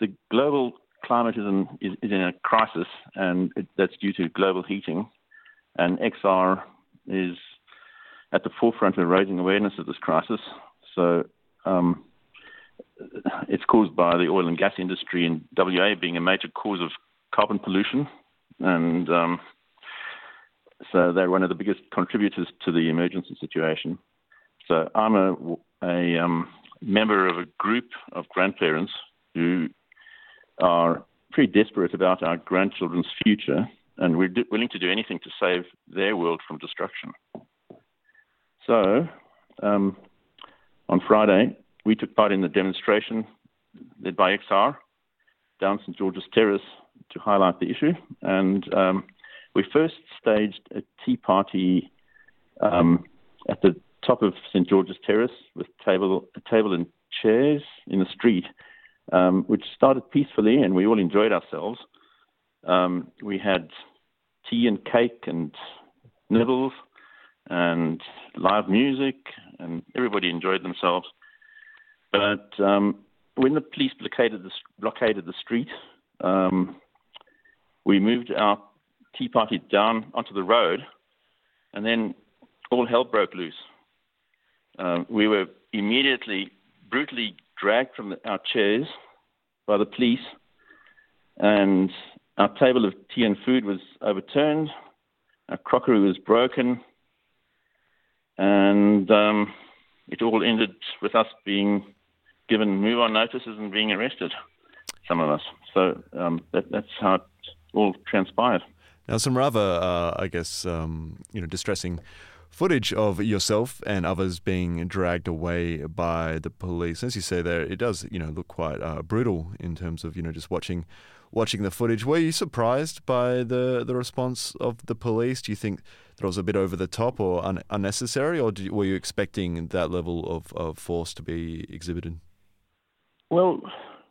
the global climate is is in a crisis, and it, that's due to global heating. And XR is at the forefront of raising awareness of this crisis. So um, it's caused by the oil and gas industry in WA being a major cause of carbon pollution, and um, so they're one of the biggest contributors to the emergency situation. So I'm a, a um, member of a group of grandparents who are pretty desperate about our grandchildren's future, and we're do- willing to do anything to save their world from destruction. So, um, on Friday, we took part in the demonstration led by XR down St George's Terrace to highlight the issue, and um, we first staged a tea party um, at the top of St George's Terrace with table, a table and chairs in the street, um, which started peacefully, and we all enjoyed ourselves. Um, we had tea and cake and nibbles and live music, and everybody enjoyed themselves. But um, when the police blockaded the, blockaded the street, um, we moved our tea party down onto the road, and then all hell broke loose. Um, we were immediately brutally dragged from our chairs by the police, and our table of tea and food was overturned. Our crockery was broken, and um, it all ended with us being given move-on notices and being arrested. Some of us. So um, that, that's how it all transpired. Now, some rather, uh, I guess, um, you know, distressing footage of yourself and others being dragged away by the police. As you say there, it does, you know, look quite uh, brutal in terms of, you know, just watching watching the footage. Were you surprised by the the response of the police? Do you think that was a bit over the top or un- unnecessary, or were you expecting that level of, of force to be exhibited? Well,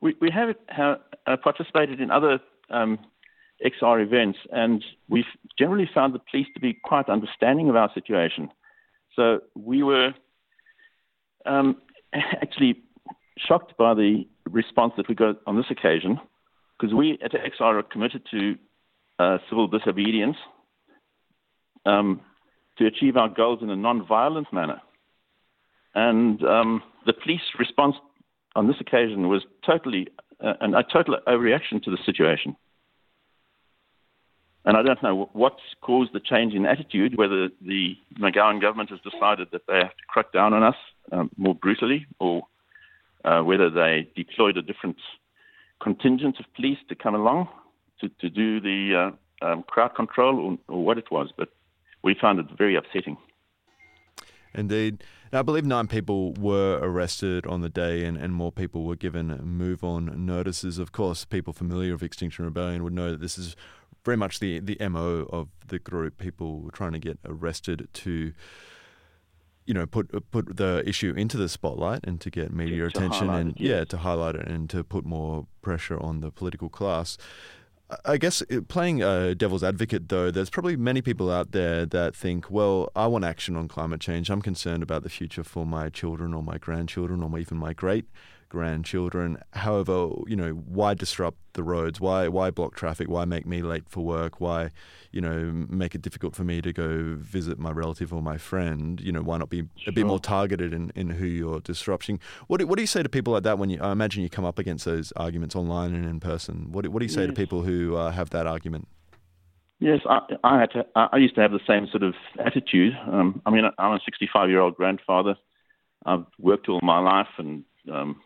we, we have, have uh, participated in other um, XR events, and we've generally found the police to be quite understanding of our situation. So we were um, actually shocked by the response that we got on this occasion, because we at XR are committed to uh, civil disobedience um, to achieve our goals in a non-violent manner. And um, the police response on this occasion was totally uh, a total overreaction to the situation. And I don't know what's caused the change in attitude, whether the McGowan government has decided that they have to crack down on us um, more brutally, or uh, whether they deployed a different contingent of police to come along to, to do the uh, um, crowd control, or, or what it was. But we found it very upsetting. Indeed. Now, I believe nine people were arrested on the day and, and more people were given move on notices. Of course, people familiar with Extinction Rebellion would know that this is very much the, the MO of the group, people trying to get arrested to you know put put the issue into the spotlight and to get media to attention and it, yes. yeah to highlight it and to put more pressure on the political class. I guess uh, playing uh, devil's advocate, though, there's probably many people out there that think, well, I want action on climate change. I'm concerned about the future for my children or my grandchildren or even my great grandchildren. However, you know, why disrupt the roads? Why why block traffic? Why make me late for work? Why, you know, make it difficult for me to go visit my relative or my friend? You know, why not be a bit more targeted in, in who you're disrupting? What do, what do you say to people like that when you? I imagine you come up against those arguments online and in person. What do, what do you say yes. to people who uh, have that argument? Yes, I, I had to. I used to have the same sort of attitude. Um, I mean, I'm a 65 year old grandfather. I've worked all my life and um,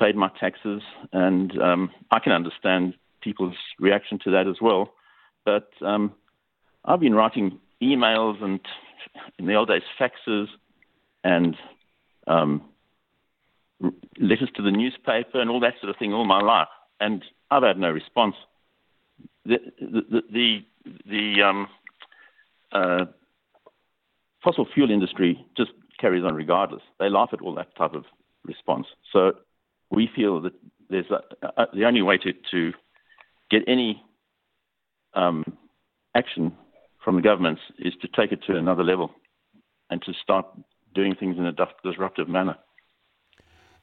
paid my taxes, and um, I can understand people's reaction to that as well. But um, I've been writing emails and, in the old days, faxes and um, letters to the newspaper and all that sort of thing all my life, and I've had no response. The the the, the um, uh, fossil fuel industry just carries on regardless. They laugh at all that type of response. So we feel that there's a, a, the only way to, to get any um, action from the governments is to take it to another level and to start doing things in a disruptive manner.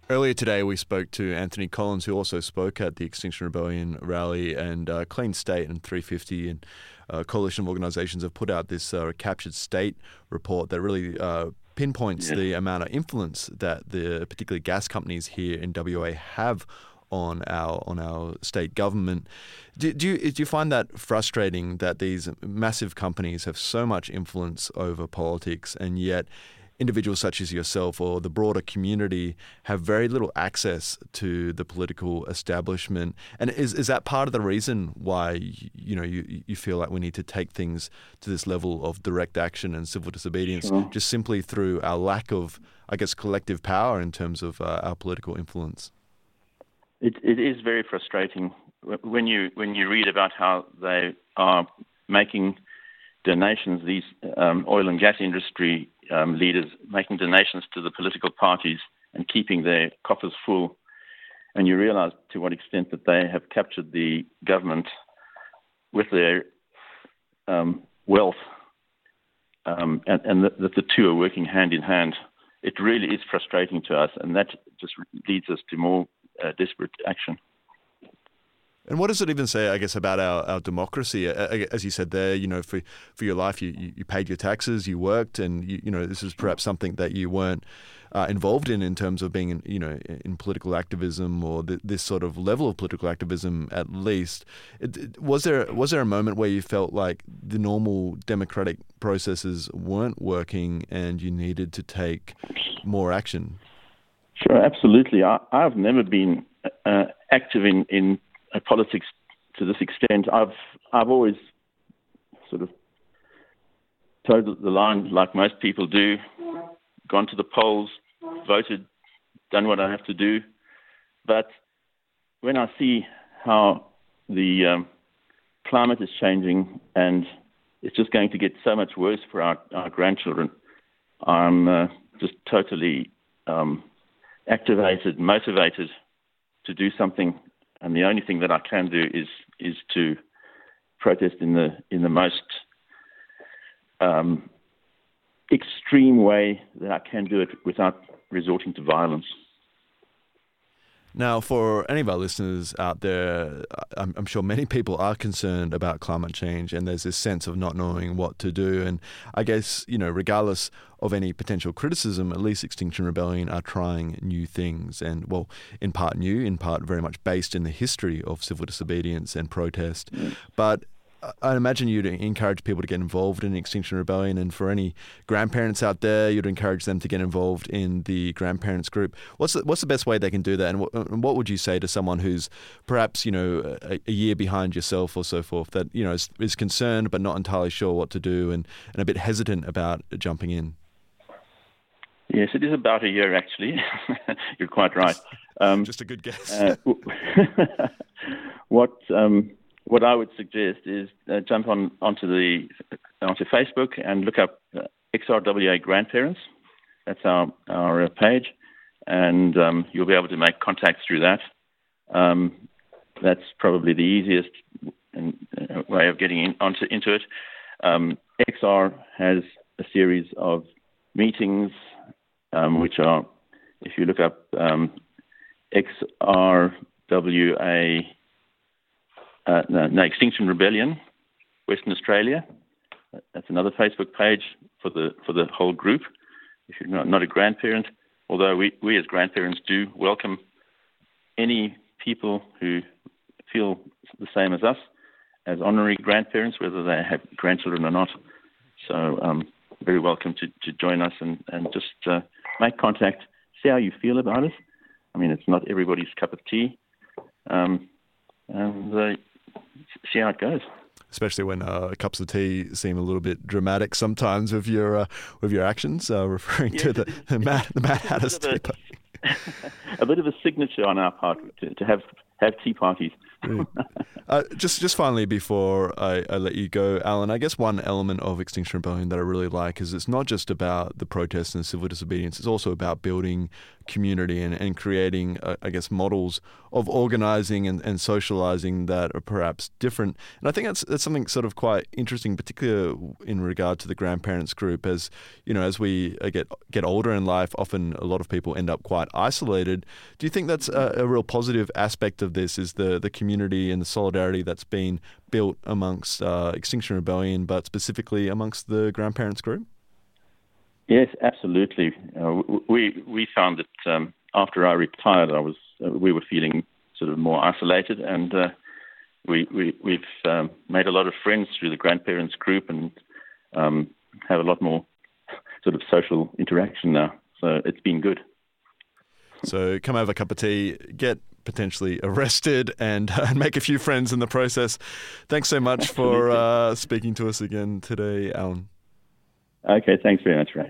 Earlier today, we spoke to Anthony Collins, who also spoke at the Extinction Rebellion rally, and uh, Clean State and 350 and uh, coalition of organisations have put out this uh, captured state report that really pinpoints the amount of influence that the particularly gas companies here in WA have on our on our state government. Do, do, you do you find that frustrating that these massive companies have so much influence over politics and yet individuals such as yourself or the broader community have very little access to the political establishment. And is is that part of the reason why you know you you feel like we need to take things to this level of direct action and civil disobedience, sure. just simply through our lack of, I guess, collective power in terms of uh, our political influence? It it is very frustrating when you when you read about how they are making donations, these um, oil and gas industry um, leaders making donations to the political parties and keeping their coffers full. And you realize to what extent that they have captured the government with their um, wealth um, and, and that, that the two are working hand in hand. It really is frustrating to us, and that just leads us to more uh, desperate action. And what does it even say, I guess, about our, our democracy? As you said there, you know, for, for your life, you, you paid your taxes, you worked, and, you, you know, this is perhaps something that you weren't uh, involved in in terms of being, in, you know, in political activism or th- this sort of level of political activism, at least. It, it, was there was there a moment where you felt like the normal democratic processes weren't working and you needed to take more action? Sure, absolutely. I, have never been uh, active in, in politics to this extent. I've I've always sort of towed the line like most people do, gone to the polls, voted, done what I have to do. But when I see how the um, climate is changing and it's just going to get so much worse for our, our grandchildren, I'm uh, just totally um, activated, motivated to do something and the only thing that I can do is is to protest in the in the most um, extreme way that I can do it without resorting to violence. Now, for any of our listeners out there, I'm, I'm, sure many people are concerned about climate change, and there's this sense of not knowing what to do. And I guess, you know, regardless of any potential criticism, at least Extinction Rebellion are trying new things. And, well, in part new, in part very much based in the history of civil disobedience and protest. Mm. But I imagine you'd encourage people to get involved in Extinction Rebellion, and for any grandparents out there, you'd encourage them to get involved in the grandparents group. What's the, what's the best way they can do that, and what, and what would you say to someone who's perhaps you know a, a, year behind yourself or so forth that you know is, is concerned but not entirely sure what to do and, and a bit hesitant about jumping in? Yes, it is about a year actually. You're quite right. Um, Just a good guess. Uh, what um, what I would suggest is uh, jump on onto the onto Facebook and look up uh, XRWA grandparents. That's our our uh, page, and um, you'll be able to make contact through that. Um, that's probably the easiest uh, way of getting in, onto into it. Um, XR has a series of meetings, um, which are, if you look up um, XRWA uh, no, no, Extinction Rebellion, Western Australia. That's another Facebook page for the for the whole group. If you're not, not a grandparent, although we, we as grandparents do welcome any people who feel the same as us as honorary grandparents, whether they have grandchildren or not. So, um, very welcome to, to join us and, and just uh, make contact, see how you feel about it. I mean, it's not everybody's cup of tea. Um, and uh, see how it goes. Especially when uh, cups of tea seem a little bit dramatic sometimes with your uh, with your actions, uh, referring to the, the Mad the Mad Hatter's tea. a bit of a signature on our part to, to have have tea parties. Uh, just just finally before I, I, let you go, Alan, I guess one element of Extinction Rebellion that I really like is it's not just about the protests and civil disobedience. It's also about building community and, and creating, uh, I guess, models of organizing and, and socializing that are perhaps different. And I think that's that's something sort of quite interesting, particularly in regard to the grandparents group. As you know, as we uh, get get older in life, often a lot of people end up quite isolated. Do you think that's a, a real positive aspect of this? Is the the community and the solidarity that's been built amongst uh, Extinction Rebellion, but specifically amongst the grandparents group? Yes, absolutely. Uh, we we found that um, after I retired, I was uh, we were feeling sort of more isolated, and uh, we, we we've um, made a lot of friends through the grandparents group, and um, have a lot more sort of social interaction now. So it's been good. So come have a cup of tea, get potentially arrested, and, uh, make a few friends in the process. Thanks so much for uh, speaking to us again today, Alan. Okay, thanks very much, Ray.